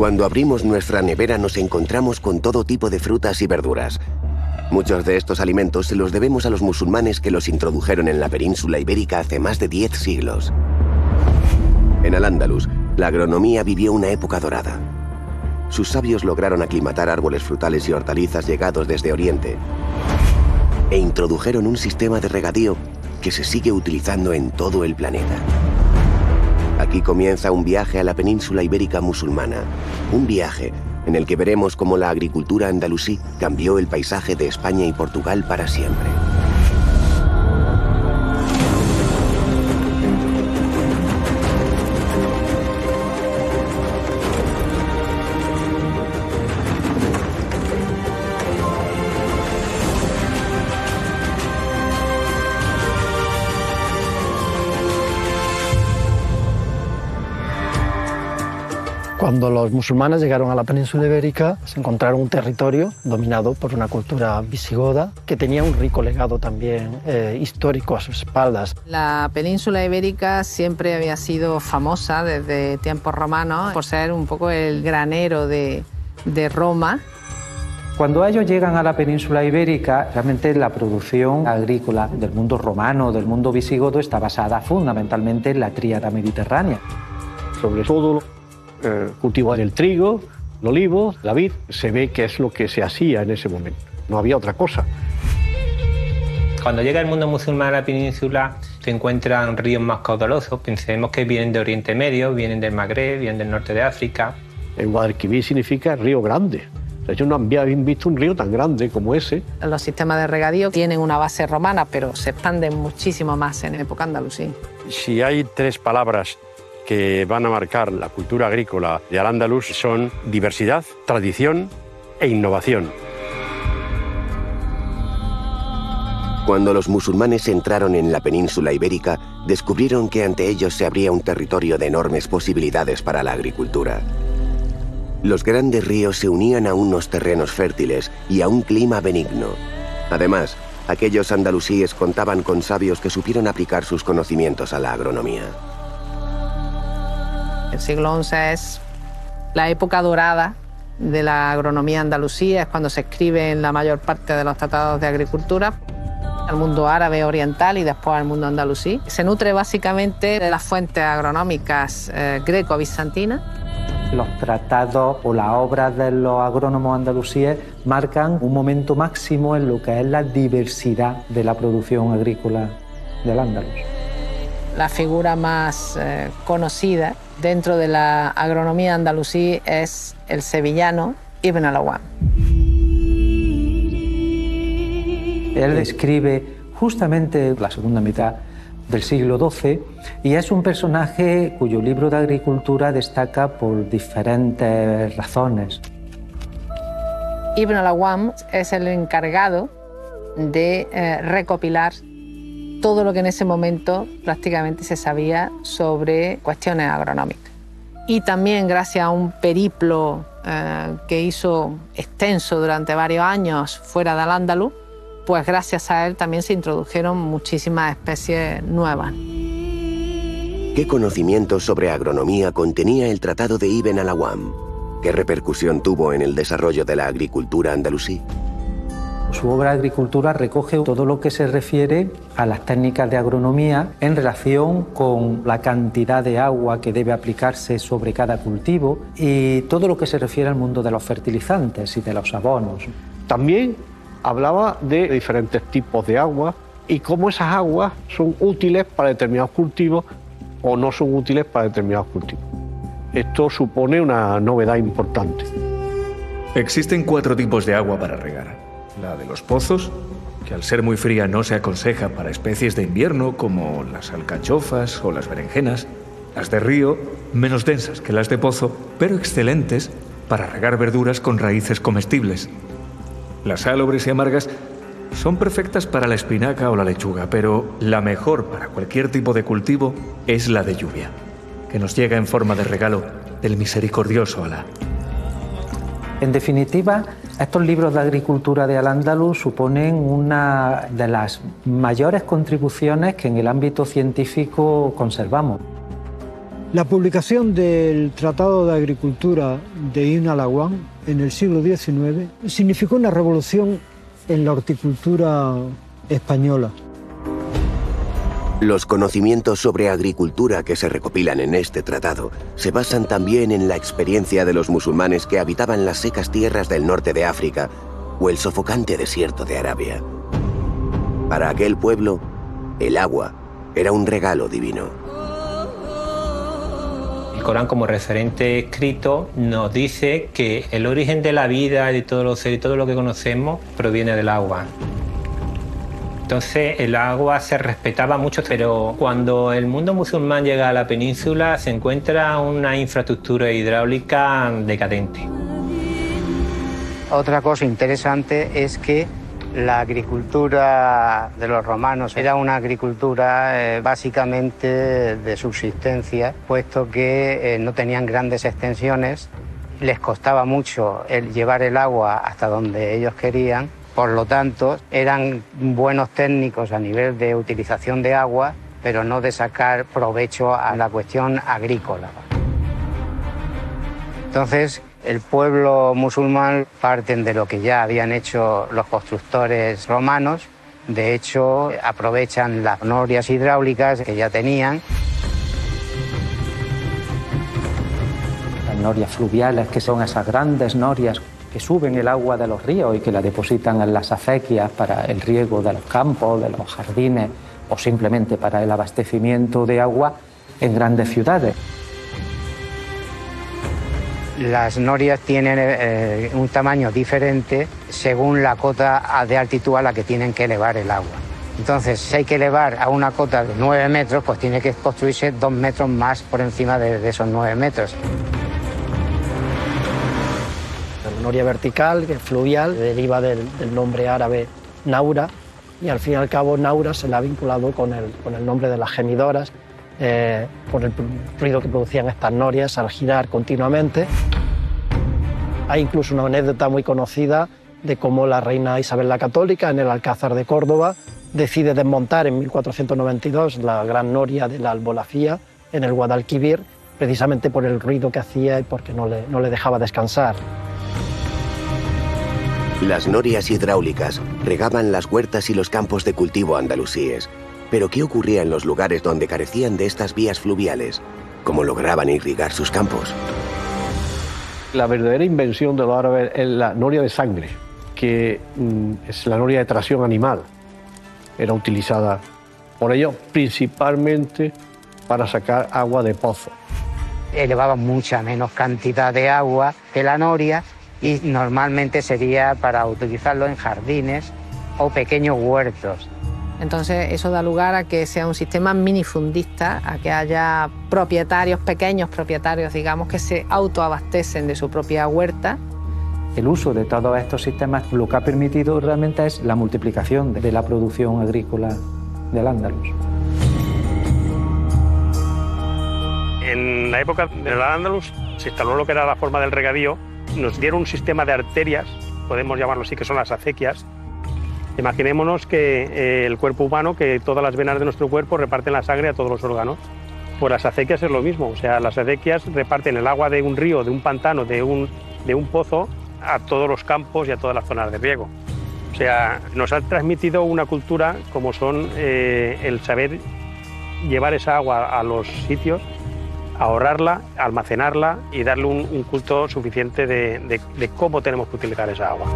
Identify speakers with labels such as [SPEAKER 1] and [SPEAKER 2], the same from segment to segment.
[SPEAKER 1] Cuando abrimos nuestra nevera nos encontramos con todo tipo de frutas y verduras. Muchos de estos alimentos se los debemos a los musulmanes que los introdujeron en la península ibérica hace más de 10 siglos. En Al-Ándalus, la agronomía vivió una época dorada. Sus sabios lograron aclimatar árboles frutales y hortalizas llegados desde Oriente e introdujeron un sistema de regadío que se sigue utilizando en todo el planeta. Aquí comienza un viaje a la península ibérica musulmana, un viaje en el que veremos cómo la agricultura andalusí cambió el paisaje de España y Portugal para siempre.
[SPEAKER 2] Cuando los musulmanes llegaron a la península ibérica, se encontraron un territorio dominado por una cultura visigoda que tenía un rico legado también eh, histórico a sus espaldas.
[SPEAKER 3] La península ibérica siempre había sido famosa desde tiempos romanos por ser un poco el granero de, de Roma.
[SPEAKER 4] Cuando ellos llegan a la península ibérica, realmente la producción agrícola del mundo romano, del mundo visigodo, está basada fundamentalmente en la tríada mediterránea.
[SPEAKER 5] Sobre todo eh, cultivar el trigo, el olivo, la vid, se ve que es lo que se hacía en ese momento. No había otra cosa.
[SPEAKER 6] Cuando llega el mundo musulmán a la península, se encuentran ríos más caudalosos. Pensemos que vienen de Oriente Medio, vienen del Magreb, vienen del norte de África.
[SPEAKER 5] En Guadalquivir significa río grande. De hecho, no habían visto un río tan grande como ese.
[SPEAKER 3] Los sistemas de regadío tienen una base romana, pero se expanden muchísimo más en época andalusí.
[SPEAKER 7] Si hay tres palabras que van a marcar la cultura agrícola de Al-Ándalus son diversidad, tradición e innovación.
[SPEAKER 1] Cuando los musulmanes entraron en la península ibérica, descubrieron que ante ellos se abría un territorio de enormes posibilidades para la agricultura. Los grandes ríos se unían a unos terrenos fértiles y a un clima benigno. Además, aquellos andalusíes contaban con sabios que supieron aplicar sus conocimientos a la agronomía.
[SPEAKER 3] El siglo XI es la época dorada de la agronomía andalusía, es cuando se escriben la mayor parte de los tratados de agricultura al mundo árabe oriental y después al mundo andalusí. Se nutre básicamente de las fuentes agronómicas eh, greco-bizantinas.
[SPEAKER 4] Los tratados o las obras de los agrónomos andalusíes marcan un momento máximo en lo que es la diversidad de la producción agrícola del Andalus.
[SPEAKER 3] La figura más eh, conocida dentro de la agronomía andalusí es el sevillano Ibn al-Awam.
[SPEAKER 4] Él describe justamente la segunda mitad del siglo XII y es un personaje cuyo libro de agricultura destaca por diferentes razones.
[SPEAKER 3] Ibn al-Awam es el encargado de eh, recopilar todo lo que en ese momento prácticamente se sabía sobre cuestiones agronómicas. Y también gracias a un periplo eh, que hizo extenso durante varios años fuera del Andaluz, pues gracias a él también se introdujeron muchísimas especies nuevas.
[SPEAKER 1] ¿Qué conocimientos sobre agronomía contenía el Tratado de Ibn al-Awam? ¿Qué repercusión tuvo en el desarrollo de la agricultura andalusí?
[SPEAKER 4] Su obra Agricultura recoge todo lo que se refiere a las técnicas de agronomía en relación con la cantidad de agua que debe aplicarse sobre cada cultivo y todo lo que se refiere al mundo de los fertilizantes y de los abonos.
[SPEAKER 5] También hablaba de diferentes tipos de agua y cómo esas aguas son útiles para determinados cultivos o no son útiles para determinados cultivos. Esto supone una novedad importante.
[SPEAKER 8] Existen cuatro tipos de agua para regar la de los pozos, que al ser muy fría no se aconseja para especies de invierno como las alcachofas o las berenjenas, las de río, menos densas que las de pozo, pero excelentes para regar verduras con raíces comestibles. Las salobres y amargas son perfectas para la espinaca o la lechuga, pero la mejor para cualquier tipo de cultivo es la de lluvia, que nos llega en forma de regalo del misericordioso Alá.
[SPEAKER 4] En definitiva, estos libros de agricultura de Al-Ándalus suponen una de las mayores contribuciones que en el ámbito científico conservamos.
[SPEAKER 9] La publicación del Tratado de Agricultura de Ibn en el siglo XIX significó una revolución en la horticultura española.
[SPEAKER 1] Los conocimientos sobre agricultura que se recopilan en este tratado se basan también en la experiencia de los musulmanes que habitaban las secas tierras del norte de África o el sofocante desierto de Arabia. Para aquel pueblo, el agua era un regalo divino.
[SPEAKER 6] El Corán como referente escrito nos dice que el origen de la vida, de todos los seres, todo lo que conocemos, proviene del agua. Entonces el agua se respetaba mucho, pero cuando el mundo musulmán llega a la península se encuentra una infraestructura hidráulica decadente.
[SPEAKER 10] Otra cosa interesante es que la agricultura de los romanos era una agricultura eh, básicamente de subsistencia, puesto que eh, no tenían grandes extensiones, les costaba mucho el llevar el agua hasta donde ellos querían, por lo tanto eran buenos técnicos a nivel de utilización de agua, pero no de sacar provecho a la cuestión agrícola. Entonces, el pueblo musulmán parten de lo que ya habían hecho los constructores romanos. De hecho, aprovechan las norias hidráulicas que ya tenían.
[SPEAKER 4] Las norias fluviales, que son esas grandes norias que suben el agua de los ríos y que la depositan en las acequias para el riego de los campos, de los jardines o simplemente para el abastecimiento de agua en grandes ciudades.
[SPEAKER 10] Las norias tienen eh, un tamaño diferente según la cota de altitud a la que tienen que elevar el agua. Entonces, si hay que elevar a una cota de 9 metros, pues tiene que construirse dos metros más por encima de, esos 9 metros.
[SPEAKER 2] Noria vertical, fluvial, deriva del, nombre árabe Naura, y al fin y al cabo Naura se la ha vinculado con el, nombre de las gemidoras, eh, por el ruido que producían estas norias al girar continuamente. Hay incluso una anécdota muy conocida de cómo la reina Isabel la Católica en el Alcázar de Córdoba decide desmontar en 1492 la gran noria de la Albolafía en el Guadalquivir, precisamente por el ruido que hacía y porque no le dejaba descansar.
[SPEAKER 1] Las norias hidráulicas regaban las huertas y los campos de cultivo andalusíes, pero ¿qué ocurría en los lugares donde carecían de estas vías fluviales? ¿Cómo lograban irrigar sus campos?
[SPEAKER 5] La verdadera invención de los árabes es la noria de sangre, que mm, es la noria de tracción animal. Era utilizada por ellos principalmente para sacar agua de pozo.
[SPEAKER 10] Elevaban mucha menos cantidad de agua que la noria y normalmente sería para utilizarlo en jardines o pequeños huertos.
[SPEAKER 3] Entonces eso da lugar a que sea un sistema minifundista, a que haya propietarios, pequeños propietarios, digamos, que se autoabastecen de su propia huerta.
[SPEAKER 4] El uso de todos estos sistemas lo que ha permitido realmente es la multiplicación de la producción agrícola del Andalus.
[SPEAKER 7] En la época del Andalus se instaló lo que era la forma del regadío, nos dieron un sistema de arterias, podemos llamarlo así, que son las acequias, Imaginémonos que eh, el cuerpo humano, que todas las venas de nuestro cuerpo reparten la sangre a todos los órganos. Pues las acequias es lo mismo, o sea, las acequias reparten el agua de un río, de un pantano, de un, de un pozo a todos los campos y a todas las zonas de riego. O sea, nos ha transmitido una cultura como son eh, el saber llevar esa agua a los sitios, ahorrarla, almacenarla y darle un, culto suficiente de cómo tenemos que utilizar esa agua.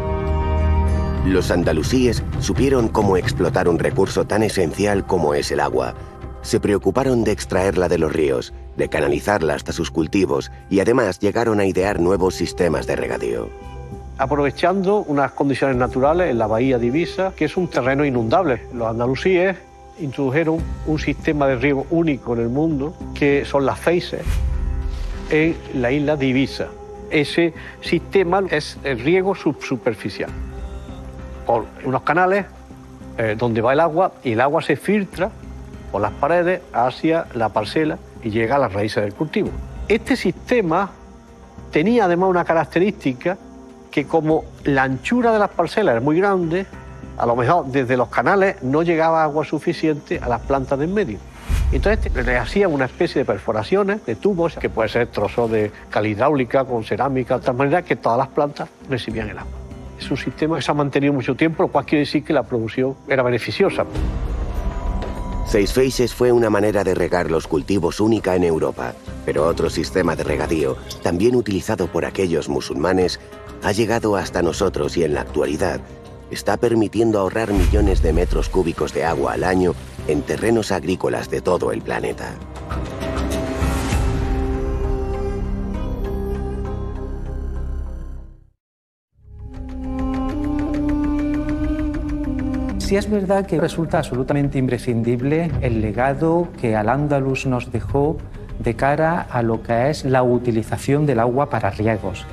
[SPEAKER 1] Los andalusíes supieron cómo explotar un recurso tan esencial como es el agua. Se preocuparon de extraerla de los ríos, de canalizarla hasta sus cultivos y además llegaron a idear nuevos sistemas de regadío.
[SPEAKER 5] Aprovechando unas condiciones naturales en la bahía de Ibiza, que es un terreno inundable, los andalusíes introdujeron un sistema de riego único en el mundo, que son las feises, en la isla de Ibiza. Ese sistema es el riego subsuperficial por unos canales eh, donde va el agua y el agua se filtra por las paredes hacia la parcela y llega a las raíces del cultivo. Este sistema tenía además una característica que como la anchura de las parcelas es muy grande, a lo mejor desde los canales no llegaba agua suficiente a las plantas del medio. Entonces le hacía una especie de perforaciones de tubos, que puede ser trozos de cal hidráulica con cerámica, de tal manera que todas las plantas recibían el agua. Es un sistema que se ha mantenido mucho tiempo, lo cual quiere decir que la producción era beneficiosa.
[SPEAKER 1] Seis Feixes fue una manera de regar los cultivos única en Europa, pero otro sistema de regadío, también utilizado por aquellos musulmanes, ha llegado hasta nosotros y en la actualidad está permitiendo ahorrar millones de metros cúbicos de agua al año en terrenos agrícolas de todo el planeta.
[SPEAKER 4] Sí es verdad que resulta absolutamente imprescindible el legado que Al-Ándalus nos dejó de cara a lo que es la utilización del agua para riegos.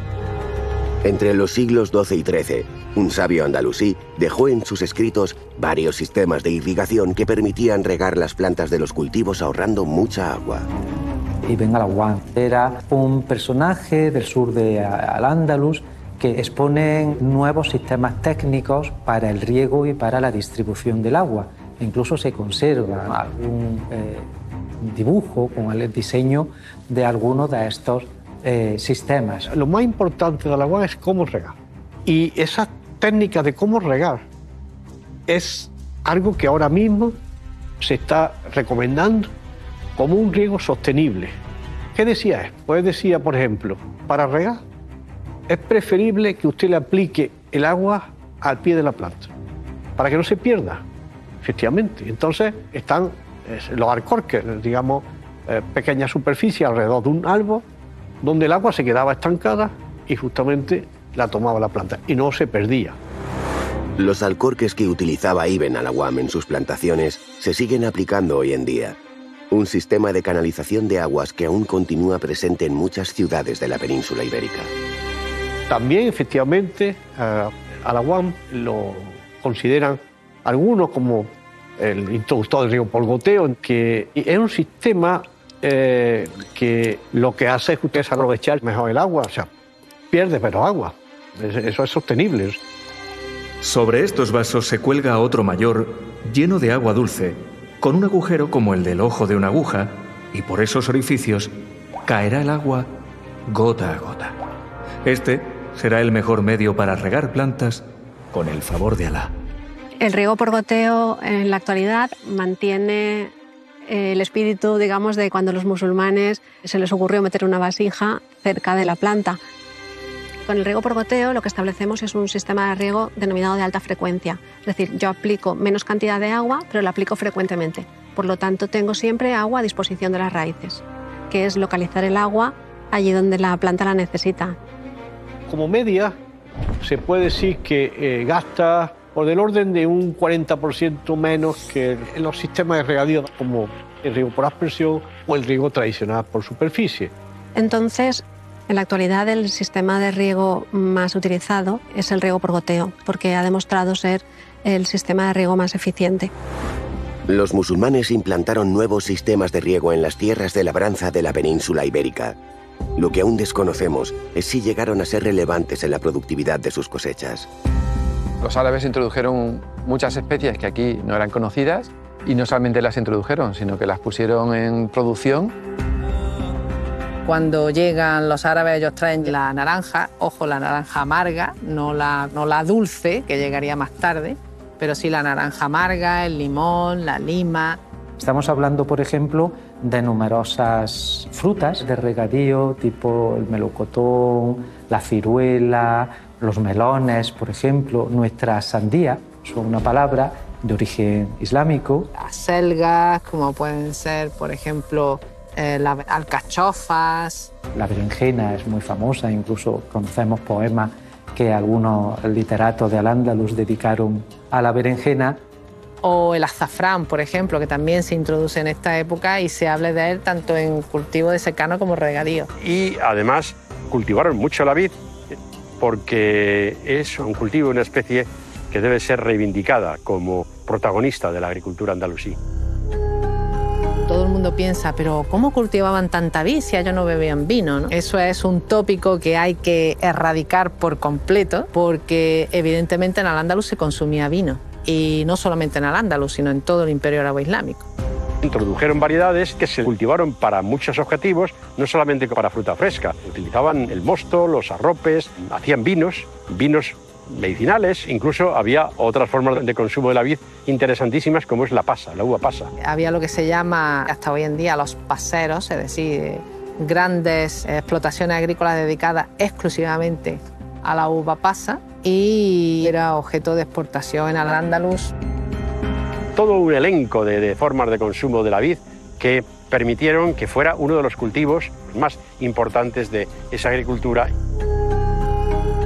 [SPEAKER 1] Entre los siglos XII y XIII, un sabio andalusí dejó en sus escritos varios sistemas de irrigación que permitían regar las plantas de los cultivos ahorrando mucha agua.
[SPEAKER 4] Ibn al era un personaje del sur de Al-Ándalus que expone nuevos sistemas técnicos para el riego y para la distribución del agua. Incluso se conserva algún eh, dibujo con el diseño de algunos de estos eh, sistemas.
[SPEAKER 5] Lo más importante del agua es cómo regar. Y esa técnica de cómo regar es algo que ahora mismo se está recomendando como un riego sostenible. ¿Qué decía él? Pues decía, por ejemplo, para regar es preferible que usted le aplique el agua al pie de la planta, para que no se pierda, efectivamente. Entonces están los alcorques, digamos, eh, pequeñas superficies alrededor de un árbol donde el agua se quedaba estancada y justamente la tomaba la planta y no se perdía.
[SPEAKER 1] Los alcorques que utilizaba Ibn Alawam en sus plantaciones se siguen aplicando hoy en día. Un sistema de canalización de aguas que aún continúa presente en muchas ciudades de la península ibérica.
[SPEAKER 5] También, efectivamente, Alawam lo consideran algunos como el introductor del río por goteo, que es un sistema eh, que lo que hace es aprovechar mejor el agua, o sea, pierde pero agua. Eso es sostenible.
[SPEAKER 8] Sobre estos vasos se cuelga otro mayor, lleno de agua dulce, con un agujero como el del ojo de una aguja, y por esos orificios caerá el agua gota a gota. Este será el mejor medio para regar plantas con el favor de Alá.
[SPEAKER 11] El riego por goteo en la actualidad mantiene el espíritu, digamos, de cuando los musulmanes se les ocurrió meter una vasija cerca de la planta. Con el riego por goteo lo que establecemos es un sistema de riego denominado de alta frecuencia. Es decir, yo aplico menos cantidad de agua, pero la aplico frecuentemente. Por lo tanto, tengo siempre agua a disposición de las raíces, que es localizar el agua allí donde la planta la necesita.
[SPEAKER 5] Como media, se puede decir que eh, gasta por del orden de un 40% menos que en los sistemas de regadío como el riego por aspersión o el riego tradicional por superficie.
[SPEAKER 11] Entonces, en la actualidad el sistema de riego más utilizado es el riego por goteo, porque ha demostrado ser el sistema de riego más eficiente.
[SPEAKER 1] Los musulmanes implantaron nuevos sistemas de riego en las tierras de labranza de la península ibérica. Lo que aún desconocemos es si llegaron a ser relevantes en la productividad de sus cosechas.
[SPEAKER 12] Los árabes introdujeron muchas especies que aquí no eran conocidas y no solamente las introdujeron, sino que las pusieron en producción.
[SPEAKER 3] Cuando llegan los árabes ellos traen la naranja, ojo, la naranja amarga, no la, no la dulce, que llegaría más tarde, pero sí la naranja amarga, el limón, la lima.
[SPEAKER 4] Estamos hablando, por ejemplo, de numerosas frutas de regadío, tipo el melocotón, la ciruela, los melones, por ejemplo, nuestra sandía, son una palabra de origen islámico.
[SPEAKER 3] Las selgas, como pueden ser, por ejemplo, eh, las alcachofas.
[SPEAKER 4] La berenjena es muy famosa, incluso conocemos poemas que algunos literatos de Al-Ándalus dedicaron a la berenjena.
[SPEAKER 3] O el azafrán, por ejemplo, que también se introduce en esta época y se habla de él tanto en cultivo de secano como regadío.
[SPEAKER 13] Y además cultivaron mucho la vid porque es un cultivo, una especie que debe ser reivindicada como protagonista de la agricultura andalusí.
[SPEAKER 3] Piensa, pero ¿cómo cultivaban tanta si ellos no bebían vino? Eso es un tópico que hay que erradicar por completo, porque evidentemente en Al-Ándalus se consumía vino, y no solamente en Al-Ándalus, sino en todo el imperio árabe islámico.
[SPEAKER 13] Introdujeron variedades que se cultivaron para muchos objetivos, no solamente para fruta fresca. Utilizaban el mosto, los arropes, hacían vinos, vinos medicinales, incluso había otras formas de consumo de la vid interesantísimas como es la pasa, la uva pasa.
[SPEAKER 3] Había lo que se llama hasta hoy en día los paseros, es decir, grandes explotaciones agrícolas dedicadas exclusivamente a la uva pasa y era objeto de exportación en Al-Ándalus.
[SPEAKER 13] Todo un elenco de, de formas de consumo de la vid que permitieron que fuera uno de los cultivos más importantes de esa agricultura.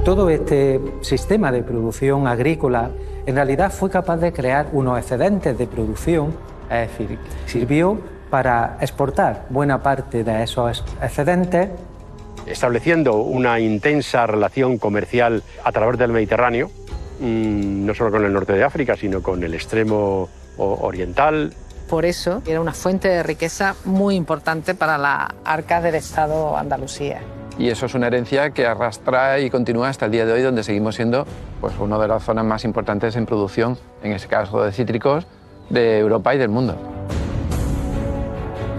[SPEAKER 4] Todo este sistema de producción agrícola en realidad fue capaz de crear unos excedentes de producción, es decir, sirvió para exportar buena parte de esos excedentes
[SPEAKER 13] estableciendo una intensa relación comercial a través del Mediterráneo, mm, no solo con el norte de África, sino con el extremo oriental.
[SPEAKER 3] Por eso era una fuente de riqueza muy importante para la arca del Estado Andalucía.
[SPEAKER 12] Y eso es una herencia que arrastra y continúa hasta el día de hoy, donde seguimos siendo pues, una de las zonas más importantes en producción, en ese caso de cítricos, de Europa y del mundo.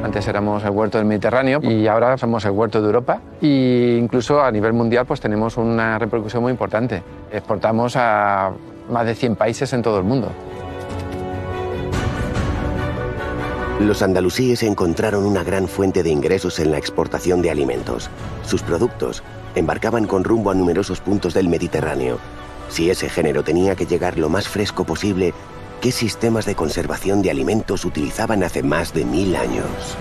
[SPEAKER 12] Antes éramos el huerto del Mediterráneo y ahora somos el huerto de Europa. E incluso a nivel mundial pues tenemos una repercusión muy importante. Exportamos a más de 100 países en todo el mundo.
[SPEAKER 1] Los andalusíes encontraron una gran fuente de ingresos en la exportación de alimentos. Sus productos embarcaban con rumbo a numerosos puntos del Mediterráneo. Si ese género tenía que llegar lo más fresco posible, ¿Qué sistemas de conservación de alimentos utilizaban hace más de mil años?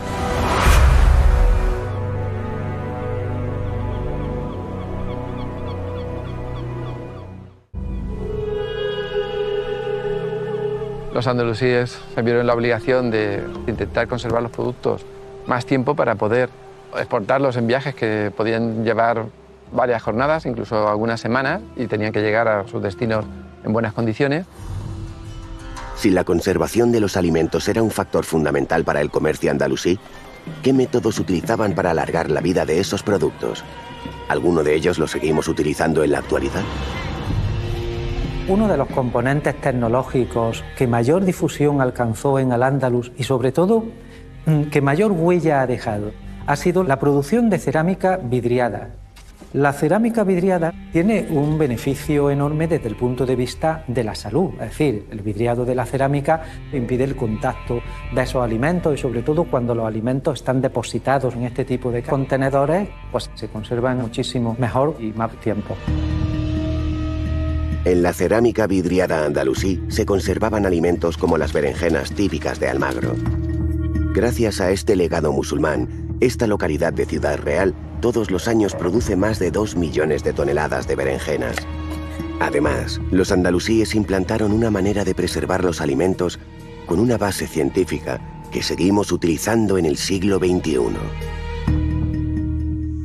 [SPEAKER 12] Los andalusíes se vieron la obligación de intentar conservar los productos más tiempo para poder exportarlos en viajes que podían llevar varias jornadas, incluso algunas semanas, y tenían que llegar a sus destinos en buenas condiciones.
[SPEAKER 1] Si la conservación de los alimentos era un factor fundamental para el comercio andalusí, ¿qué métodos utilizaban para alargar la vida de esos productos? ¿Alguno de ellos lo seguimos utilizando en la actualidad?
[SPEAKER 4] Uno de los componentes tecnológicos que mayor difusión alcanzó en Al-Ándalus y sobre todo mm, que mayor huella ha dejado ha sido la producción de cerámica vidriada, la cerámica vidriada tiene un beneficio enorme desde el punto de vista de la salud, es decir, el vidriado de la cerámica impide el contacto de esos alimentos y sobre todo cuando los alimentos están depositados en este tipo de contenedores, pues se conservan muchísimo mejor y más tiempo.
[SPEAKER 1] En la cerámica vidriada andalusí se conservaban alimentos como las berenjenas típicas de Almagro. Gracias a este legado musulmán, esta localidad de Ciudad Real todos los años produce más de 2 millones de toneladas de berenjenas. Además, los andalusíes implantaron una manera de preservar los alimentos con una base científica que seguimos utilizando en el siglo XXI.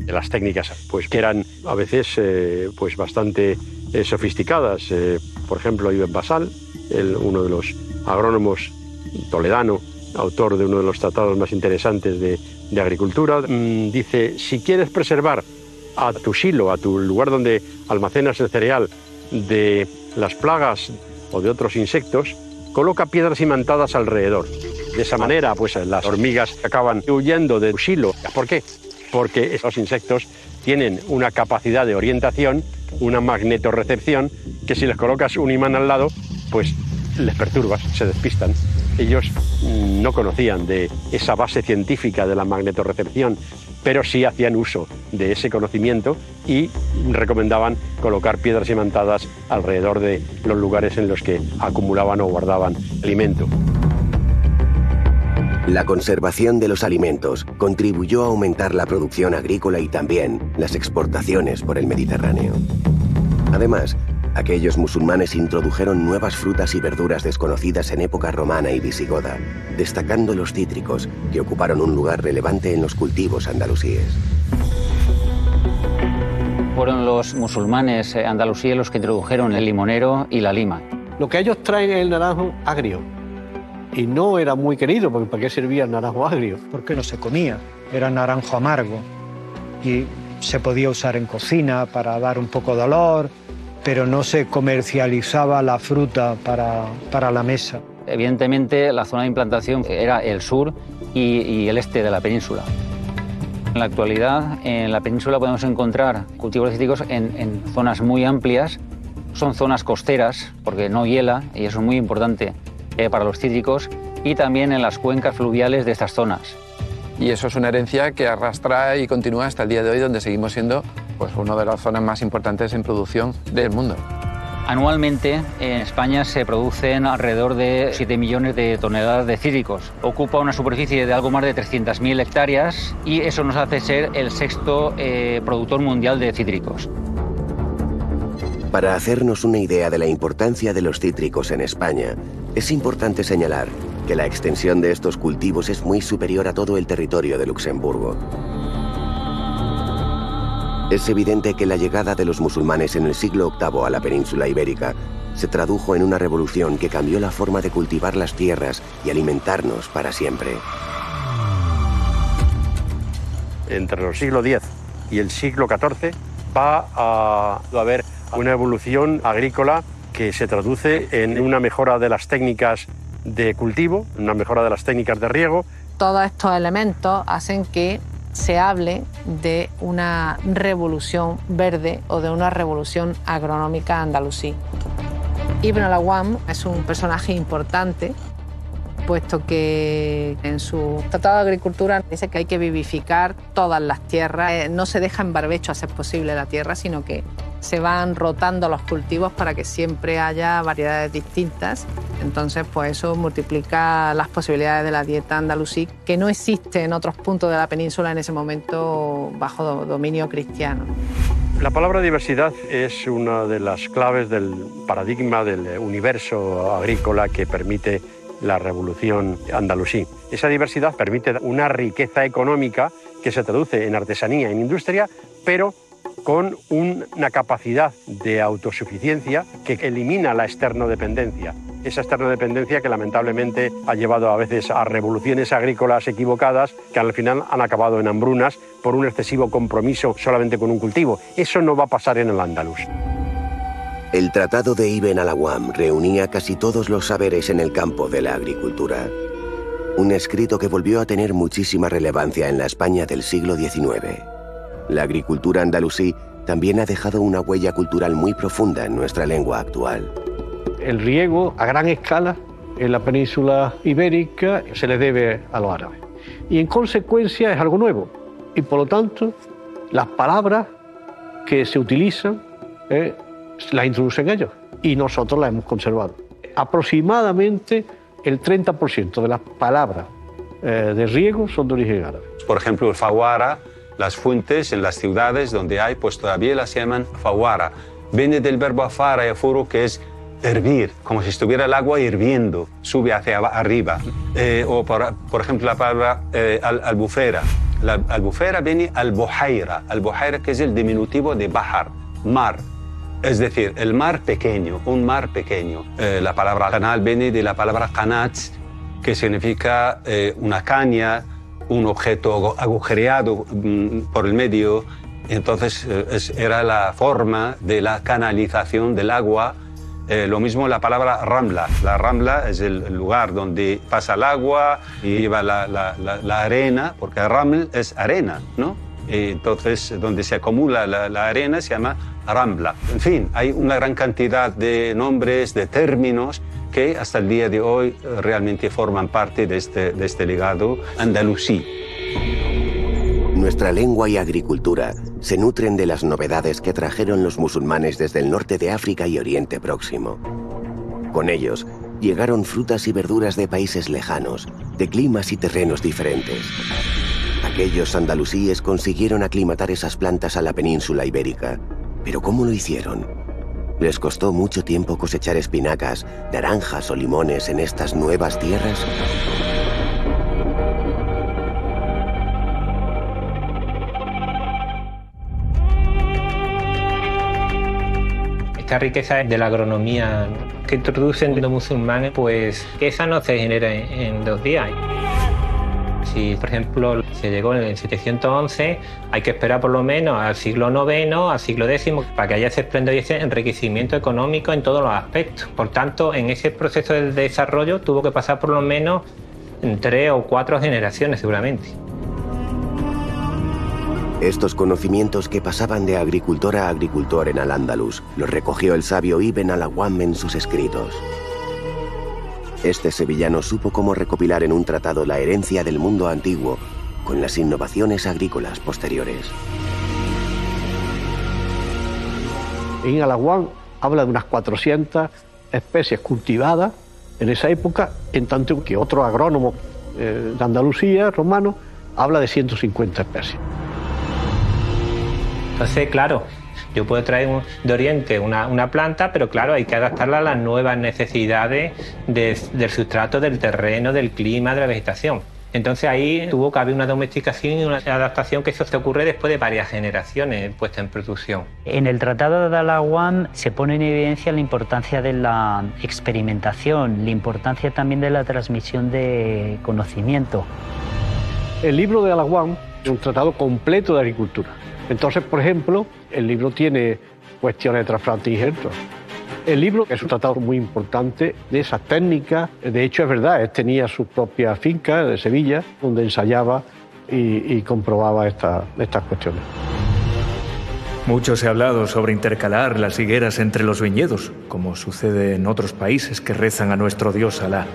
[SPEAKER 13] Las técnicas pues, que eran a veces eh, pues, bastante eh, sofisticadas. Eh, por ejemplo, Ibn Basal, uno de los agrónomos toledano, autor de uno de los tratados más interesantes de, agricultura, mm, dice, si quieres preservar a tu silo, a tu lugar donde almacenas el cereal, de las plagas o de otros insectos, coloca piedras imantadas alrededor. De esa manera, pues las hormigas acaban huyendo de tu silo. ¿Por qué? Porque esos insectos tienen una capacidad de orientación, una magnetorrecepción, que si les colocas un imán al lado, pues les perturbas, se despistan ellos no conocían de esa base científica de la magnetorrecepción, pero sí hacían uso de ese conocimiento y recomendaban colocar piedras imantadas alrededor de los lugares en los que acumulaban o guardaban alimento.
[SPEAKER 1] La conservación de los alimentos contribuyó a aumentar la producción agrícola y también las exportaciones por el Mediterráneo. Además, Aquellos musulmanes introdujeron nuevas frutas y verduras desconocidas en época romana y visigoda, destacando los cítricos, que ocuparon un lugar relevante en los cultivos andalusíes.
[SPEAKER 14] Fueron los musulmanes eh, andalusíes los que introdujeron el limonero y la lima.
[SPEAKER 5] Lo que ellos traen es el naranjo agrio. Y no era muy querido, porque ¿para qué servía el naranjo agrio?
[SPEAKER 9] Porque no se comía, era naranjo amargo. Y se podía usar en cocina para dar un poco de olor, pero no se comercializaba la fruta para, para la mesa.
[SPEAKER 14] Evidentemente, la zona de implantación era el sur y, y el este de la península. En la actualidad, en la península podemos encontrar cultivos cítricos en, en zonas muy amplias. Son zonas costeras, porque no hiela, y eso es muy importante eh, para los cítricos, y también en las cuencas fluviales de estas zonas.
[SPEAKER 12] Y eso es una herencia que arrastra y continúa hasta el día de hoy, donde seguimos siendo pues, una de las zonas más importantes en producción del mundo.
[SPEAKER 14] Anualmente en España se producen alrededor de 7 millones de toneladas de cítricos. Ocupa una superficie de algo más de 300.000 hectáreas y eso nos hace ser el sexto eh, productor mundial de cítricos.
[SPEAKER 1] Para hacernos una idea de la importancia de los cítricos en España, es importante señalar que la extensión de estos cultivos es muy superior a todo el territorio de Luxemburgo. Es evidente que la llegada de los musulmanes en el siglo VIII a la península ibérica se tradujo en una revolución que cambió la forma de cultivar las tierras y alimentarnos para siempre.
[SPEAKER 13] Entre los siglos X y el siglo XIV va a haber una evolución agrícola que se traduce en una mejora de las técnicas de cultivo, una mejora de las técnicas de riego.
[SPEAKER 3] Todos estos elementos hacen que se hable de una revolución verde o de una revolución agronómica andalusí. Ibn al-Awam es un personaje importante, puesto que en su Tratado de Agricultura dice que hay que vivificar todas las tierras. Eh, no se deja en barbecho a ser posible la tierra, sino que se van rotando los cultivos para que siempre haya variedades distintas. Entonces, pues eso multiplica las posibilidades de la dieta andalusí, que no existe en otros puntos de la península en ese momento bajo dominio cristiano.
[SPEAKER 13] La palabra diversidad es una de las claves del paradigma del universo agrícola que permite la revolución andalusí. Esa diversidad permite una riqueza económica que se traduce en artesanía, en industria, pero con una capacidad de autosuficiencia que elimina la externodependencia. Esa externodependencia que lamentablemente ha llevado a veces a revoluciones agrícolas equivocadas que al final han acabado en hambrunas por un excesivo compromiso solamente con un cultivo. Eso no va a pasar en el andaluz.
[SPEAKER 1] El Tratado de Ibn al-Awam reunía casi todos los saberes en el campo de la agricultura. Un escrito que volvió a tener muchísima relevancia en la España del siglo XIX. La agricultura andalusí también ha dejado una huella cultural muy profunda en nuestra lengua actual.
[SPEAKER 5] El riego a gran escala en la península ibérica se le debe a los árabes. Y en consecuencia es algo nuevo. Y por lo tanto, las palabras que se utilizan eh, las introducen ellos. Y nosotros las hemos conservado. Aproximadamente el 30% de las palabras eh, de riego son de origen árabe.
[SPEAKER 15] Por ejemplo, el fawara las fuentes en las ciudades donde hay, pues todavía las llaman fawara. Viene del verbo afara y afuro, que es hervir, como si estuviera el agua hirviendo, sube hacia arriba. Eh, o por, por, ejemplo la palabra eh, albufera. La albufera viene al bohaira, al bohaira que es el diminutivo de bahar, mar. Es decir, el mar pequeño, un mar pequeño. Eh, la palabra canal viene de la palabra kanat, que significa eh, una caña, un objeto agujereado mm, por el medio. Entonces eh, era la forma de la canalización del agua. Lo mismo la palabra rambla. La rambla es el lugar donde pasa el agua y lleva la, la, arena, porque raml es arena, ¿no? Entonces, donde se acumula la, arena se llama rambla. En fin, hay una gran cantidad de nombres, de términos que hasta el día de hoy eh, realmente forman parte de este, de este legado andalusí.
[SPEAKER 1] Nuestra lengua y agricultura se nutren de las novedades que trajeron los musulmanes desde el norte de África y Oriente Próximo. Con ellos llegaron frutas y verduras de países lejanos, de climas y terrenos diferentes. Aquellos andalusíes consiguieron aclimatar esas plantas a la península ibérica, pero ¿cómo lo hicieron? ¿Les costó mucho tiempo cosechar espinacas, naranjas o limones en estas nuevas tierras?
[SPEAKER 6] Esta riqueza de la agronomía que introducen los musulmanes, pues esa no se genera en dos días. Si, por ejemplo, Se llegó en el 711, hay que esperar por lo menos al siglo IX, al siglo X, para que haya ese esplendor y ese enriquecimiento económico en todos los aspectos. Por tanto, en ese proceso de desarrollo tuvo que pasar por lo menos tres o cuatro generaciones seguramente.
[SPEAKER 1] Estos conocimientos que pasaban de agricultor a agricultor en Al-Ándalus los recogió el sabio Ibn al-Awwam en sus escritos. Este sevillano supo cómo recopilar en un tratado la herencia del mundo antiguo con las innovaciones agrícolas posteriores.
[SPEAKER 5] En Alaguán habla de unas 400 especies cultivadas en esa época, en tanto que otro agrónomo eh, de Andalucía, romano, habla de 150 especies.
[SPEAKER 6] Entonces, claro, yo puedo traer de Oriente una, planta, pero claro, hay que adaptarla a las nuevas necesidades del sustrato, del terreno, del clima, de la vegetación. Entonces ahí tuvo que haber una domesticación y una adaptación que eso se ocurre después de varias generaciones puestas en producción.
[SPEAKER 16] En el Tratado de Dalawan se pone en evidencia la importancia de la experimentación, la importancia también de la transmisión de conocimiento.
[SPEAKER 5] El libro de Dalawan es un tratado completo de agricultura. Entonces, por ejemplo, el libro tiene cuestiones de trasplante y El libro es un tratado muy importante de esas técnicas. De hecho, es verdad, él tenía su propia finca de Sevilla, donde ensayaba y, comprobaba estas cuestiones.
[SPEAKER 8] Mucho se ha hablado sobre intercalar las higueras entre los viñedos, como sucede en otros países que rezan a nuestro dios Alá.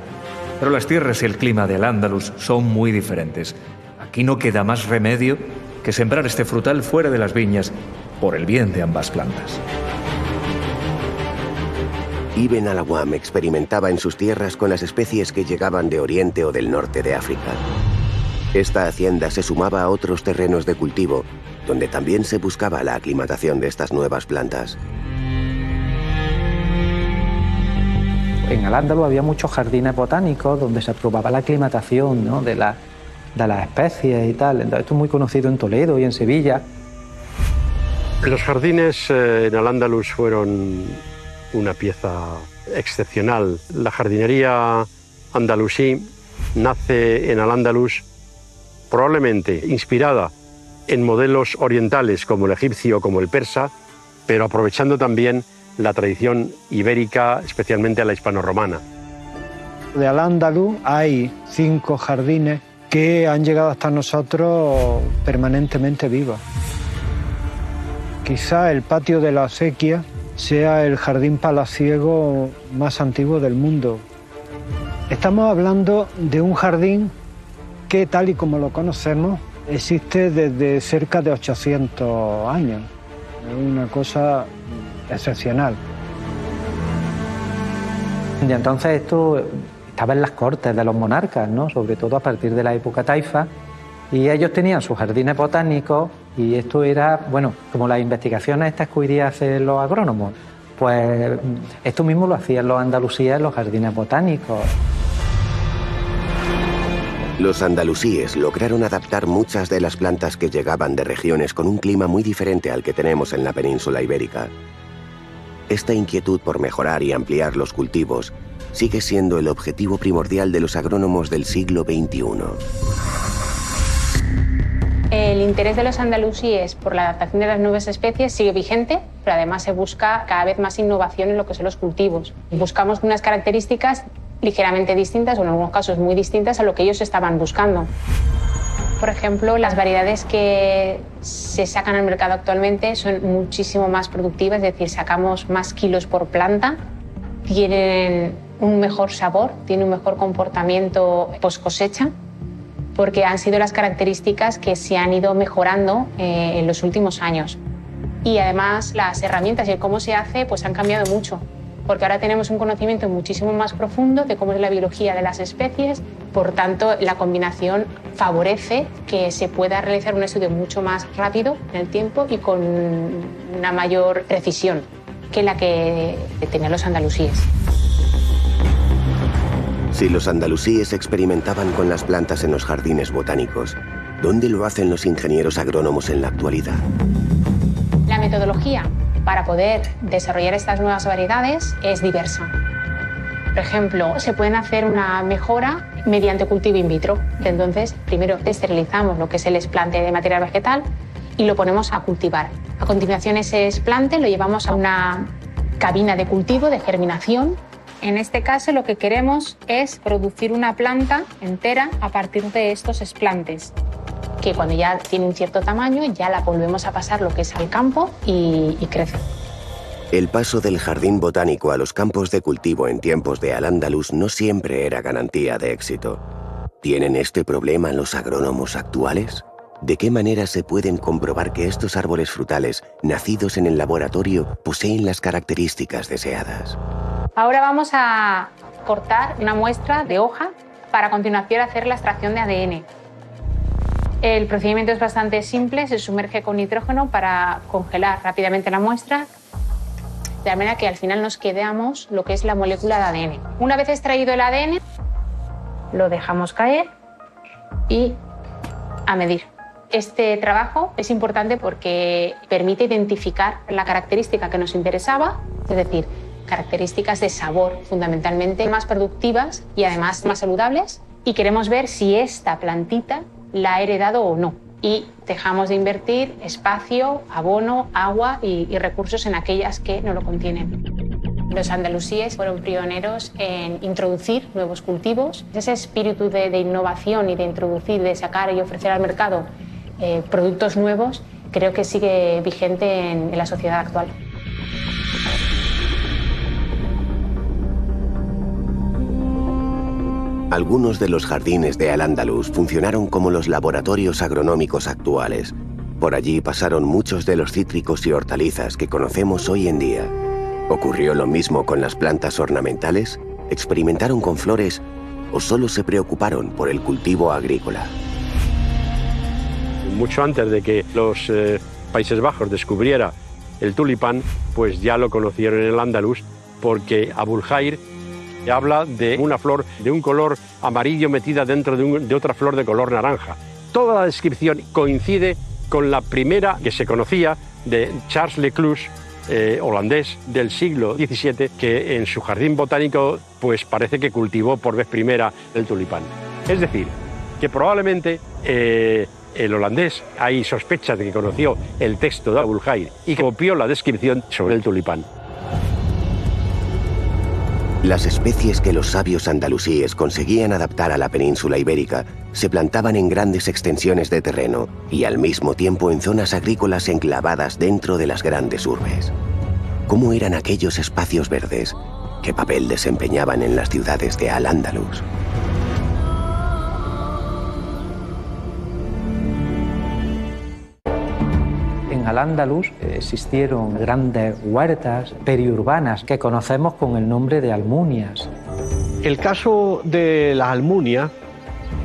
[SPEAKER 8] Pero las tierras y el clima de Al-Ándalus son muy diferentes. Aquí no queda más remedio que sembrar este frutal fuera de las viñas por el bien de ambas plantas.
[SPEAKER 1] Ibn al-Awam experimentaba en sus tierras con las especies que llegaban de Oriente o del norte de África. Esta hacienda se sumaba a otros terrenos de cultivo, donde también se buscaba la aclimatación de estas nuevas plantas.
[SPEAKER 4] En Al-Ándalus había muchos jardines botánicos donde se probaba la aclimatación de, de las especies y tal. Entonces, esto es muy conocido en Toledo y en Sevilla.
[SPEAKER 13] Los jardines eh, en Al-Ándalus fueron una pieza excepcional. La jardinería andalusí nace en Al-Ándalus probablemente inspirada en modelos orientales como el egipcio como el persa, pero aprovechando también la tradición ibérica, especialmente la hispano-romana.
[SPEAKER 9] De Al-Ándalus hay cinco jardines que han llegado hasta nosotros permanentemente vivos. Quizá el patio de la acequia sea el jardín palaciego más antiguo del mundo. Estamos hablando de un jardín que, tal y como lo conocemos, existe desde cerca de 800 años. Es una cosa excepcional.
[SPEAKER 4] Y entonces esto estaba en las cortes de los monarcas, ¿no? sobre todo a partir de la época taifa, y ellos tenían sus jardines botánicos y esto era, bueno, como las investigaciones estas que hoy día hacen los agrónomos, pues esto mismo lo hacían los andalusíes en los jardines botánicos.
[SPEAKER 1] Los andalusíes lograron adaptar muchas de las plantas que llegaban de regiones con un clima muy diferente al que tenemos en la península ibérica. Esta inquietud por mejorar y ampliar los cultivos sigue siendo el objetivo primordial de los agrónomos del siglo XXI.
[SPEAKER 17] El interés de los andalusíes por la adaptación de las nuevas especies sigue vigente, pero además se busca cada vez más innovación en lo que son los cultivos. Buscamos unas características ligeramente distintas o en algunos casos muy distintas a lo que ellos estaban buscando. Por ejemplo, las variedades que se sacan al mercado actualmente son muchísimo más productivas, es decir, sacamos más kilos por planta, tienen un mejor sabor, tienen un mejor comportamiento post cosecha porque han sido las características que se han ido mejorando eh, en los últimos años. Y además las herramientas y el cómo se hace pues han cambiado mucho, porque ahora tenemos un conocimiento muchísimo más profundo de cómo es la biología de las especies, por tanto la combinación favorece que se pueda realizar un estudio mucho más rápido en el tiempo y con una mayor precisión que la que tenían los andalusíes.
[SPEAKER 1] Si los andalusíes experimentaban con las plantas en los jardines botánicos, ¿dónde lo hacen los ingenieros agrónomos en la actualidad?
[SPEAKER 17] La metodología para poder desarrollar estas nuevas variedades es diversa. Por ejemplo, se pueden hacer una mejora mediante cultivo in vitro. Entonces, primero esterilizamos lo que es el esplante de material vegetal y lo ponemos a cultivar. A continuación, ese esplante lo llevamos a una cabina de cultivo, de germinación. En este caso, lo que queremos es producir una planta entera a partir de estos esplantes que cuando ya tiene un cierto tamaño ya la volvemos a pasar lo que es al campo y, y crece.
[SPEAKER 1] El paso del jardín botánico a los campos de cultivo en tiempos de Al-Ándalus no siempre era garantía de éxito. ¿Tienen este problema los agrónomos actuales? ¿De qué manera se pueden comprobar que estos árboles frutales, nacidos en el laboratorio, poseen las características deseadas?
[SPEAKER 17] Ahora vamos a cortar una muestra de hoja para a continuación hacer la extracción de ADN. El procedimiento es bastante simple, se sumerge con nitrógeno para congelar rápidamente la muestra, de manera que al final nos quedamos lo que es la molécula de ADN. Una vez extraído el ADN, lo dejamos caer y a medir. Este trabajo es importante porque permite identificar la característica que nos interesaba, es decir, características de sabor fundamentalmente más productivas y además más saludables. Y queremos ver si esta plantita la ha heredado o no. Y dejamos de invertir espacio, abono, agua y, recursos en aquellas que no lo contienen. Los andalusíes fueron pioneros en introducir nuevos cultivos. Ese espíritu de, innovación y de introducir, de sacar y ofrecer al mercado eh, productos nuevos, creo que sigue vigente en, en la sociedad actual.
[SPEAKER 1] Algunos de los jardines de Al-Ándalus funcionaron como los laboratorios agronómicos actuales. Por allí pasaron muchos de los cítricos y hortalizas que conocemos hoy en día. ¿Ocurrió lo mismo con las plantas ornamentales? ¿Experimentaron con flores o solo se preocuparon por el cultivo agrícola?
[SPEAKER 13] Mucho antes de que los eh, Países Bajos descubriera el tulipán, pues ya lo conocieron en el Andaluz, porque Abul Jair habla de una flor de un color amarillo metida dentro de, otra flor de color naranja. Toda la descripción coincide con la primera que se conocía de Charles Lecluse, eh, holandés del siglo XVII, que en su jardín botánico pues parece que cultivó por vez primera el tulipán. Es decir, que probablemente eh, el holandés hay sospechas de que conoció el texto de Abul Jair y copió la descripción sobre el tulipán.
[SPEAKER 1] Las especies que los sabios andalusíes conseguían adaptar a la península ibérica se plantaban en grandes extensiones de terreno y al mismo tiempo en zonas agrícolas enclavadas dentro de las grandes urbes. ¿Cómo eran aquellos espacios verdes? ¿Qué papel desempeñaban en las ciudades de Al-Ándalus?
[SPEAKER 4] En Al-Ándalus existieron grandes huertas periurbanas que conocemos con el nombre de almunias.
[SPEAKER 5] El caso de las almunias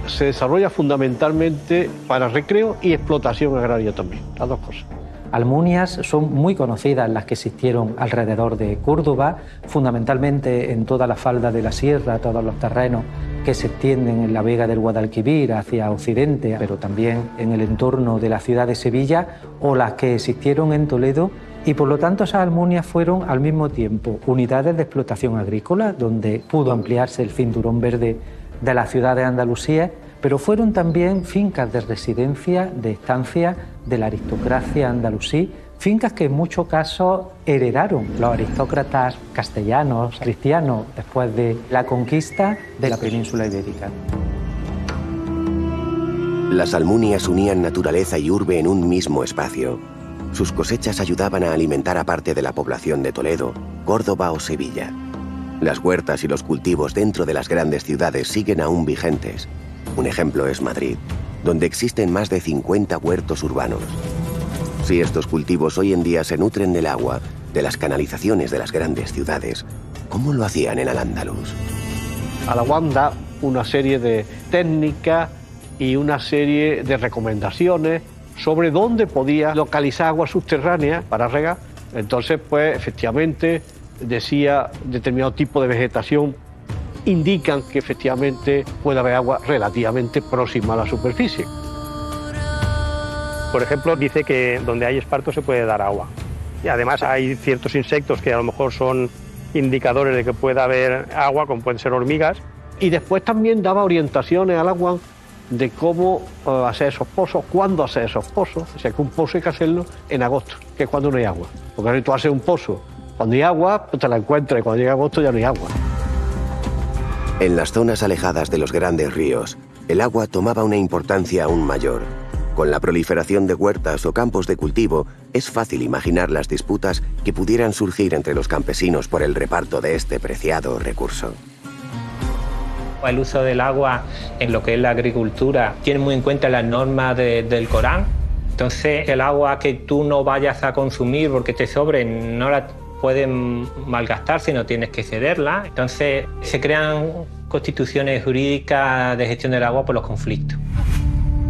[SPEAKER 5] se desarrolla fundamentalmente para recreo y explotación agraria también, las dos cosas.
[SPEAKER 4] Almunias son muy conocidas las que existieron alrededor de Córdoba, fundamentalmente en toda la falda de la sierra, todos los terrenos que se extienden en la vega del Guadalquivir hacia occidente, pero también en el entorno de la ciudad de Sevilla, o las que existieron en Toledo. Y por lo tanto esas almunias fueron al mismo tiempo unidades de explotación agrícola, donde pudo ampliarse el cinturón verde de la ciudad de Andalucía, pero fueron también fincas de residencia, de estancia de la aristocracia andalusí, fincas que en muchos casos heredaron los aristócratas castellanos, cristianos, después de la conquista de la península ibérica.
[SPEAKER 1] Las almunias unían naturaleza y urbe en un mismo espacio. Sus cosechas ayudaban a alimentar a parte de la población de Toledo, Córdoba o Sevilla. Las huertas y los cultivos dentro de las grandes ciudades siguen aún vigentes. Un ejemplo es Madrid, donde existen más de 50 huertos urbanos. Si estos cultivos hoy en día se nutren del agua, de las canalizaciones de las grandes ciudades, ¿cómo lo hacían en Al-Ándalus?
[SPEAKER 5] Alaguán da una serie de técnicas y una serie de recomendaciones sobre dónde podía localizar agua subterránea para regar. Entonces, pues efectivamente decía determinado tipo de vegetación indican que efectivamente puede haber agua relativamente próxima a la superficie.
[SPEAKER 7] Por ejemplo, dice que donde hay esparto se puede dar agua. Y además hay ciertos insectos que a lo mejor son indicadores de que pueda haber agua, como pueden ser hormigas.
[SPEAKER 5] Y después también daba orientaciones al agua de cómo eh, hacer esos pozos, cuándo hacer esos pozos. O sea, que un pozo hay que hacerlo en agosto, que es cuando no hay agua. Porque si tú haces un pozo cuando hay agua, pues te la encuentras y cuando llega agosto ya no hay agua.
[SPEAKER 1] En las zonas alejadas de los grandes ríos, el agua tomaba una importancia aún mayor. Con la proliferación de huertas o campos de cultivo, es fácil imaginar las disputas que pudieran surgir entre los campesinos por el reparto de este preciado recurso.
[SPEAKER 6] El uso del agua en lo que es la agricultura tiene muy en cuenta las normas de- del Corán. Entonces, el agua que tú no vayas a consumir porque te sobre no la puedes malgastar si no tienes que cederla. Entonces, se crean constituciones jurídicas de gestión del agua por los conflictos.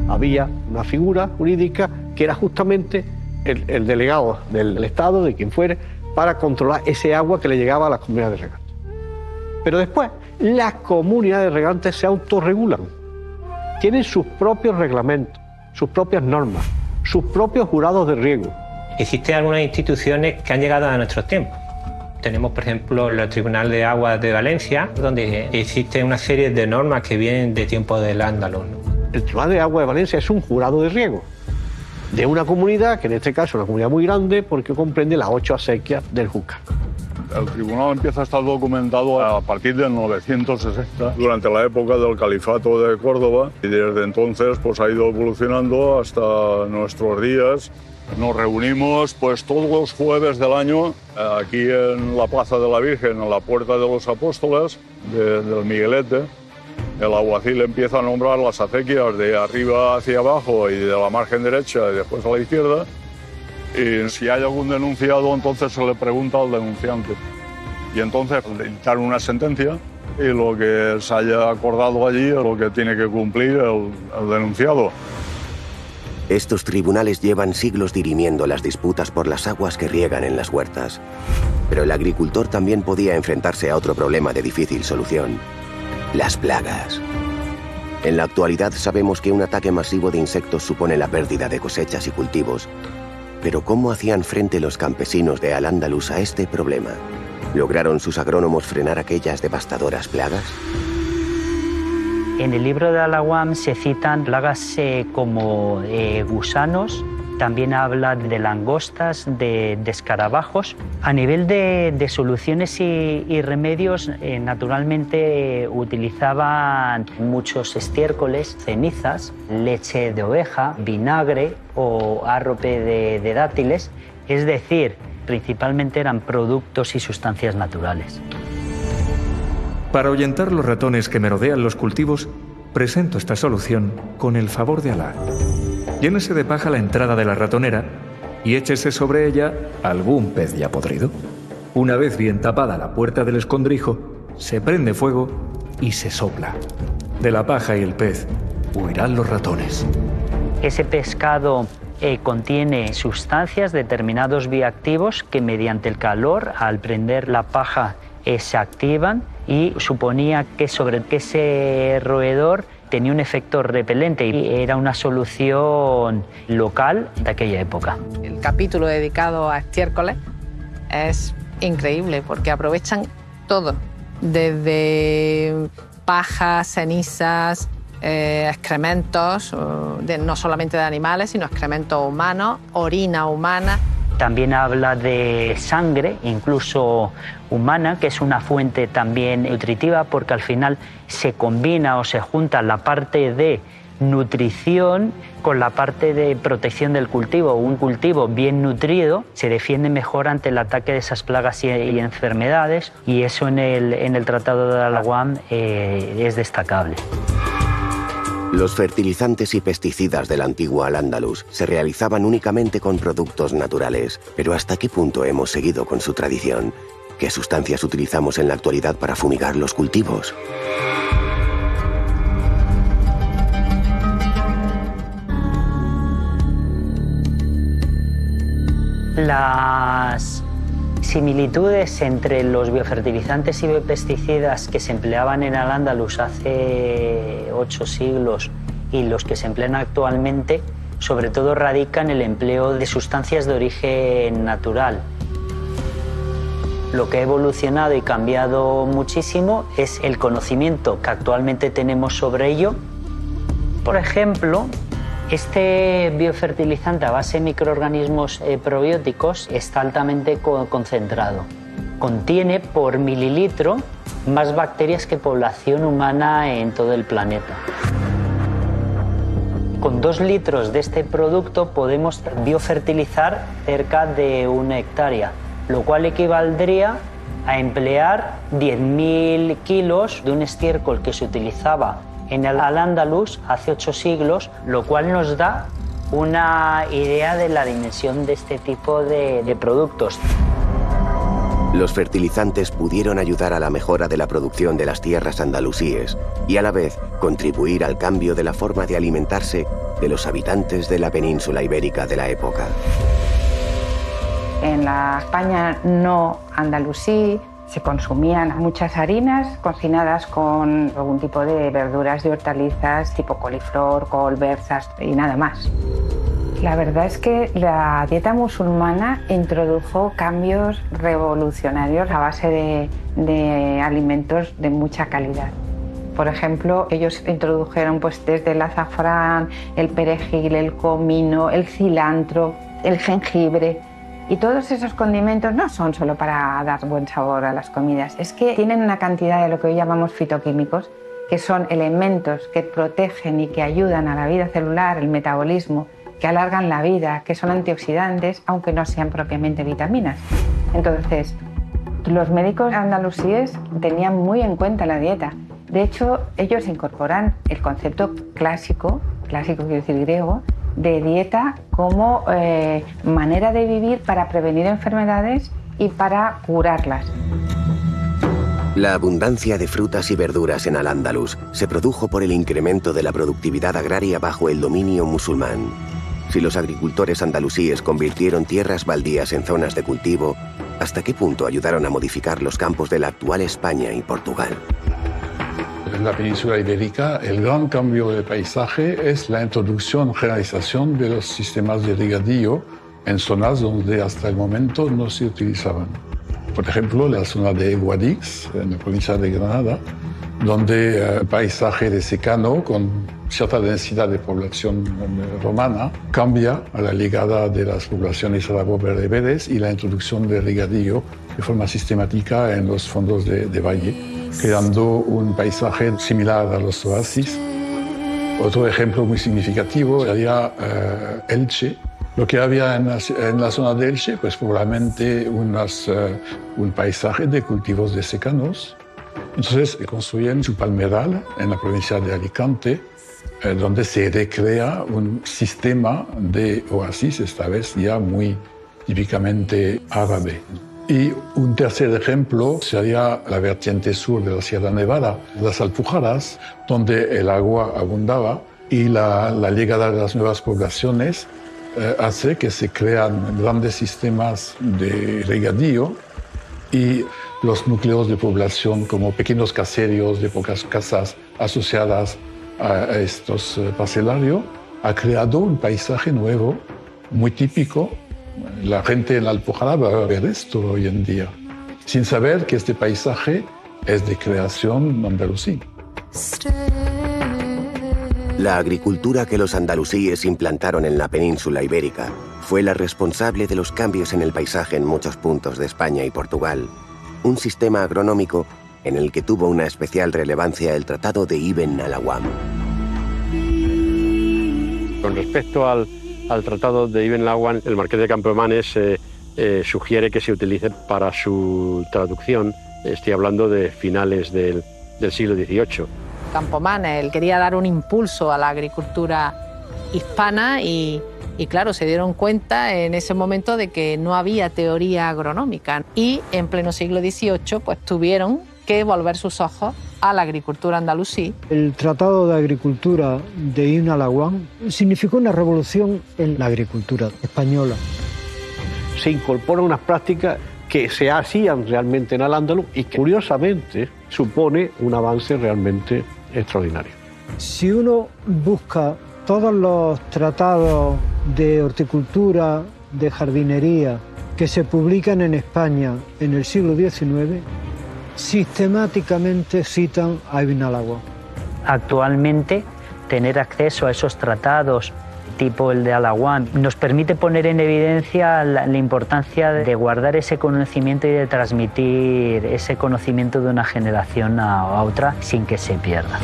[SPEAKER 5] Había una figura jurídica que era justamente el, el delegado del Estado, de quien fuere, para controlar ese agua que le llegaba a las comunidades regantes. Pero después, las comunidades regantes se autorregulan. Tienen sus propios reglamentos, sus propias normas, sus propios jurados de riego.
[SPEAKER 6] Existen algunas instituciones que han llegado a nuestros tiempos. Tenemos, por ejemplo, el Tribunal de Aguas de Valencia, donde existe una serie de normas que vienen de tiempo del Andaluz. ¿no?
[SPEAKER 5] El Tribunal de Agua de Valencia es un jurado de riego de una comunidad, que en este caso es una comunidad muy grande, porque comprende las ocho acequias del Júcar.
[SPEAKER 18] El tribunal empieza a estar documentado a partir del 960, durante la época del califato de Córdoba, y desde entonces pues, ha ido evolucionando hasta nuestros días. Nos reunimos pues, todos los jueves del año aquí en la Plaza de la Virgen, en la Puerta de los Apóstoles, de- del Miguelete. El alguacil empieza a nombrar las acequias de arriba hacia abajo y de la margen derecha y después a la izquierda. Y si hay algún denunciado, entonces se le pregunta al denunciante. Y entonces le dictan una sentencia y lo que se haya acordado allí es lo que tiene que cumplir el denunciado.
[SPEAKER 1] Estos tribunales llevan siglos dirimiendo las disputas por las aguas que riegan en las huertas. Pero el agricultor también podía enfrentarse a otro problema de difícil solución, las plagas. En la actualidad sabemos que un ataque masivo de insectos supone la pérdida de cosechas y cultivos. Pero ¿cómo hacían frente los campesinos de Al-Ándalus a este problema? ¿Lograron sus agrónomos frenar aquellas devastadoras plagas?
[SPEAKER 16] En el libro de Alawam se citan plagas como eh, gusanos, también habla de langostas, de, escarabajos. A nivel de, soluciones y, remedios, eh, naturalmente utilizaban muchos estiércoles, cenizas, leche de oveja, vinagre o arrope de dátiles, es decir, principalmente eran productos y sustancias naturales.
[SPEAKER 8] Para ahuyentar los ratones que merodean los cultivos, presento esta solución con el favor de Alá. Llénese de paja la entrada de la ratonera y échese sobre ella algún pez ya podrido. Una vez bien tapada la puerta del escondrijo, se prende fuego y se sopla. De la paja y el pez huirán los ratones.
[SPEAKER 16] Ese pescado eh, contiene sustancias, determinados bioactivos que mediante el calor, al prender la paja, eh, se activan y suponía que sobre ese roedor tenía un efecto repelente y era una solución local de aquella época.
[SPEAKER 3] El capítulo dedicado a estiércoles es increíble porque aprovechan todo, desde pajas, cenizas, eh, excrementos, no solamente de animales, sino excrementos humanos, orina humana.
[SPEAKER 16] También habla de sangre, incluso humana, que es una fuente también nutritiva porque al final se combina o se junta la parte de nutrición con la parte de protección del cultivo. Un cultivo bien nutrido se defiende mejor ante el ataque de esas plagas y, enfermedades y eso en el, Tratado de Alawam eh, es destacable.
[SPEAKER 1] Los fertilizantes y pesticidas del antiguo Al-Ándalus se realizaban únicamente con productos naturales. Pero ¿hasta qué punto hemos seguido con su tradición? ¿Qué sustancias utilizamos en la actualidad para fumigar los cultivos?
[SPEAKER 16] Las similitudes entre los biofertilizantes y biopesticidas que se empleaban en Al-Ándalus hace ocho siglos y los que se emplean actualmente, sobre todo radican el empleo de sustancias de origen natural. Lo que ha evolucionado y cambiado muchísimo es el conocimiento que actualmente tenemos sobre ello. Por ejemplo, este biofertilizante a base de microorganismos eh, probióticos está altamente concentrado. Contiene por mililitro más bacterias que población humana en todo el planeta. Con dos litros de este producto podemos biofertilizar cerca de una hectárea, lo cual equivaldría a emplear 10.000 kilos de un estiércol que se utilizaba en el Al-Ándalus hace ocho siglos, lo cual nos da una idea de la dimensión de este tipo de, de productos.
[SPEAKER 1] Los fertilizantes pudieron ayudar a la mejora de la producción de las tierras andalusíes y a la vez contribuir al cambio de la forma de alimentarse de los habitantes de la península ibérica de la época.
[SPEAKER 19] En la España no andalusí se consumían muchas harinas cocinadas con algún tipo de verduras y hortalizas tipo coliflor, col, berzas y nada más. La verdad es que la dieta musulmana introdujo cambios revolucionarios a base de, alimentos de mucha calidad. Por ejemplo, ellos introdujeron pues, desde el azafrán, el perejil, el comino, el cilantro, el jengibre. Y todos esos condimentos no son solo para dar buen sabor a las comidas, es que tienen una cantidad de lo que hoy llamamos fitoquímicos, que son elementos que protegen y que ayudan a la vida celular, el metabolismo, que alargan la vida, que son antioxidantes, aunque no sean propiamente vitaminas. Entonces, los médicos andalusíes tenían muy en cuenta la dieta. De hecho, ellos incorporan el concepto clásico, clásico quiero decir griego, de dieta como eh, manera de vivir para prevenir enfermedades y para curarlas.
[SPEAKER 1] La abundancia de frutas y verduras en Al-Ándalus se produjo por el incremento de la productividad agraria bajo el dominio musulmán. Si los agricultores andalusíes convirtieron tierras baldías en zonas de cultivo, ¿hasta qué punto ayudaron a modificar los campos de la actual España y Portugal?
[SPEAKER 18] En la península ibérica, el gran cambio de paisaje es la introducción, generalización de los sistemas de regadío en zonas donde hasta el momento no se utilizaban. Por ejemplo, la zona de Guadix, en la provincia de Granada, donde el eh, paisaje de secano con cierta densidad de población eh, romana cambia a la llegada de las poblaciones arabo-bereberes y la introducción de regadío de forma sistemática en los fondos de, valle, creando un paisaje similar a los oasis. Otro ejemplo muy significativo sería eh, Elche, lo que había en la, zona de Elche, pues probablemente unas, un paisaje de cultivos de secanos, entonces construyen su palmeral en la provincia de Alicante, eh, donde se recrea un sistema de oasis, esta vez ya muy típicamente árabe. Y un tercer ejemplo sería la vertiente sur de la Sierra Nevada, las Alpujarras, donde el agua abundaba y la, llegada de las nuevas poblaciones eh, hace que se crean grandes sistemas de regadío y los núcleos de población como pequeños caseríos de pocas casas asociadas a estos eh, parcelarios, ha creado un paisaje nuevo, muy típico. La gente en la Alpujarra va a ver esto hoy en día, sin saber que este paisaje es de creación andalusí.
[SPEAKER 1] La agricultura que los andalusíes implantaron en la península ibérica fue la responsable de los cambios en el paisaje en muchos puntos de España y Portugal un sistema agronómico en el que tuvo una especial relevancia el Tratado de Ibn al-Awam.
[SPEAKER 13] Con respecto al, Tratado de Ibn el Marqués de Campomanes eh, eh, sugiere que se utilice para su traducción, estoy hablando de finales del, siglo XVIII.
[SPEAKER 3] Campomanes, quería dar un impulso a la agricultura hispana y y claro, se dieron cuenta en ese momento de que no había teoría agronómica y en pleno siglo XVIII pues tuvieron que volver sus ojos a la agricultura andalusí.
[SPEAKER 9] El Tratado de Agricultura de Ibn al significó una revolución en la agricultura española.
[SPEAKER 5] Se incorporan unas prácticas que se hacían realmente en Al-Ándalus y que curiosamente supone un avance realmente extraordinario.
[SPEAKER 9] Si uno busca todos los tratados de horticultura, de jardinería que se publican en España en el siglo XIX sistemáticamente citan a Ibn al-Awwam.
[SPEAKER 16] Actualmente, tener acceso a esos tratados tipo el de Alawan, nos permite poner en evidencia la, la, importancia de guardar ese conocimiento y de transmitir ese conocimiento de una generación a, a otra sin que se pierda.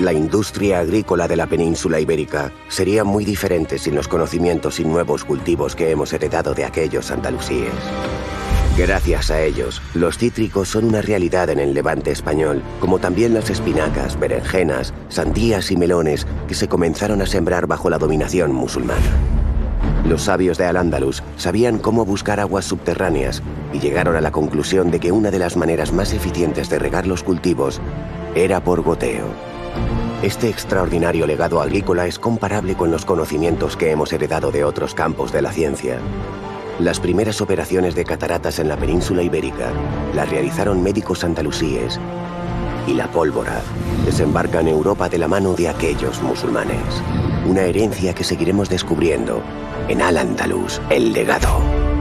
[SPEAKER 1] La industria agrícola de la península ibérica sería muy diferente sin los conocimientos y nuevos cultivos que hemos heredado de aquellos andalusíes. Gracias a ellos, los cítricos son una realidad en el levante español, como también las espinacas, berenjenas, sandías y melones que se comenzaron a sembrar bajo la dominación musulmana. Los sabios de Al-Ándalus sabían cómo buscar aguas subterráneas y llegaron a la conclusión de que una de las maneras más eficientes de regar los cultivos era por goteo. Este extraordinario legado agrícola es comparable con los conocimientos que hemos heredado de otros campos de la ciencia. Las primeras operaciones de cataratas en la península ibérica las realizaron médicos andalusíes y la pólvora desembarca en Europa de la mano de aquellos musulmanes. Una herencia que seguiremos descubriendo en Al-Andalus, el legado.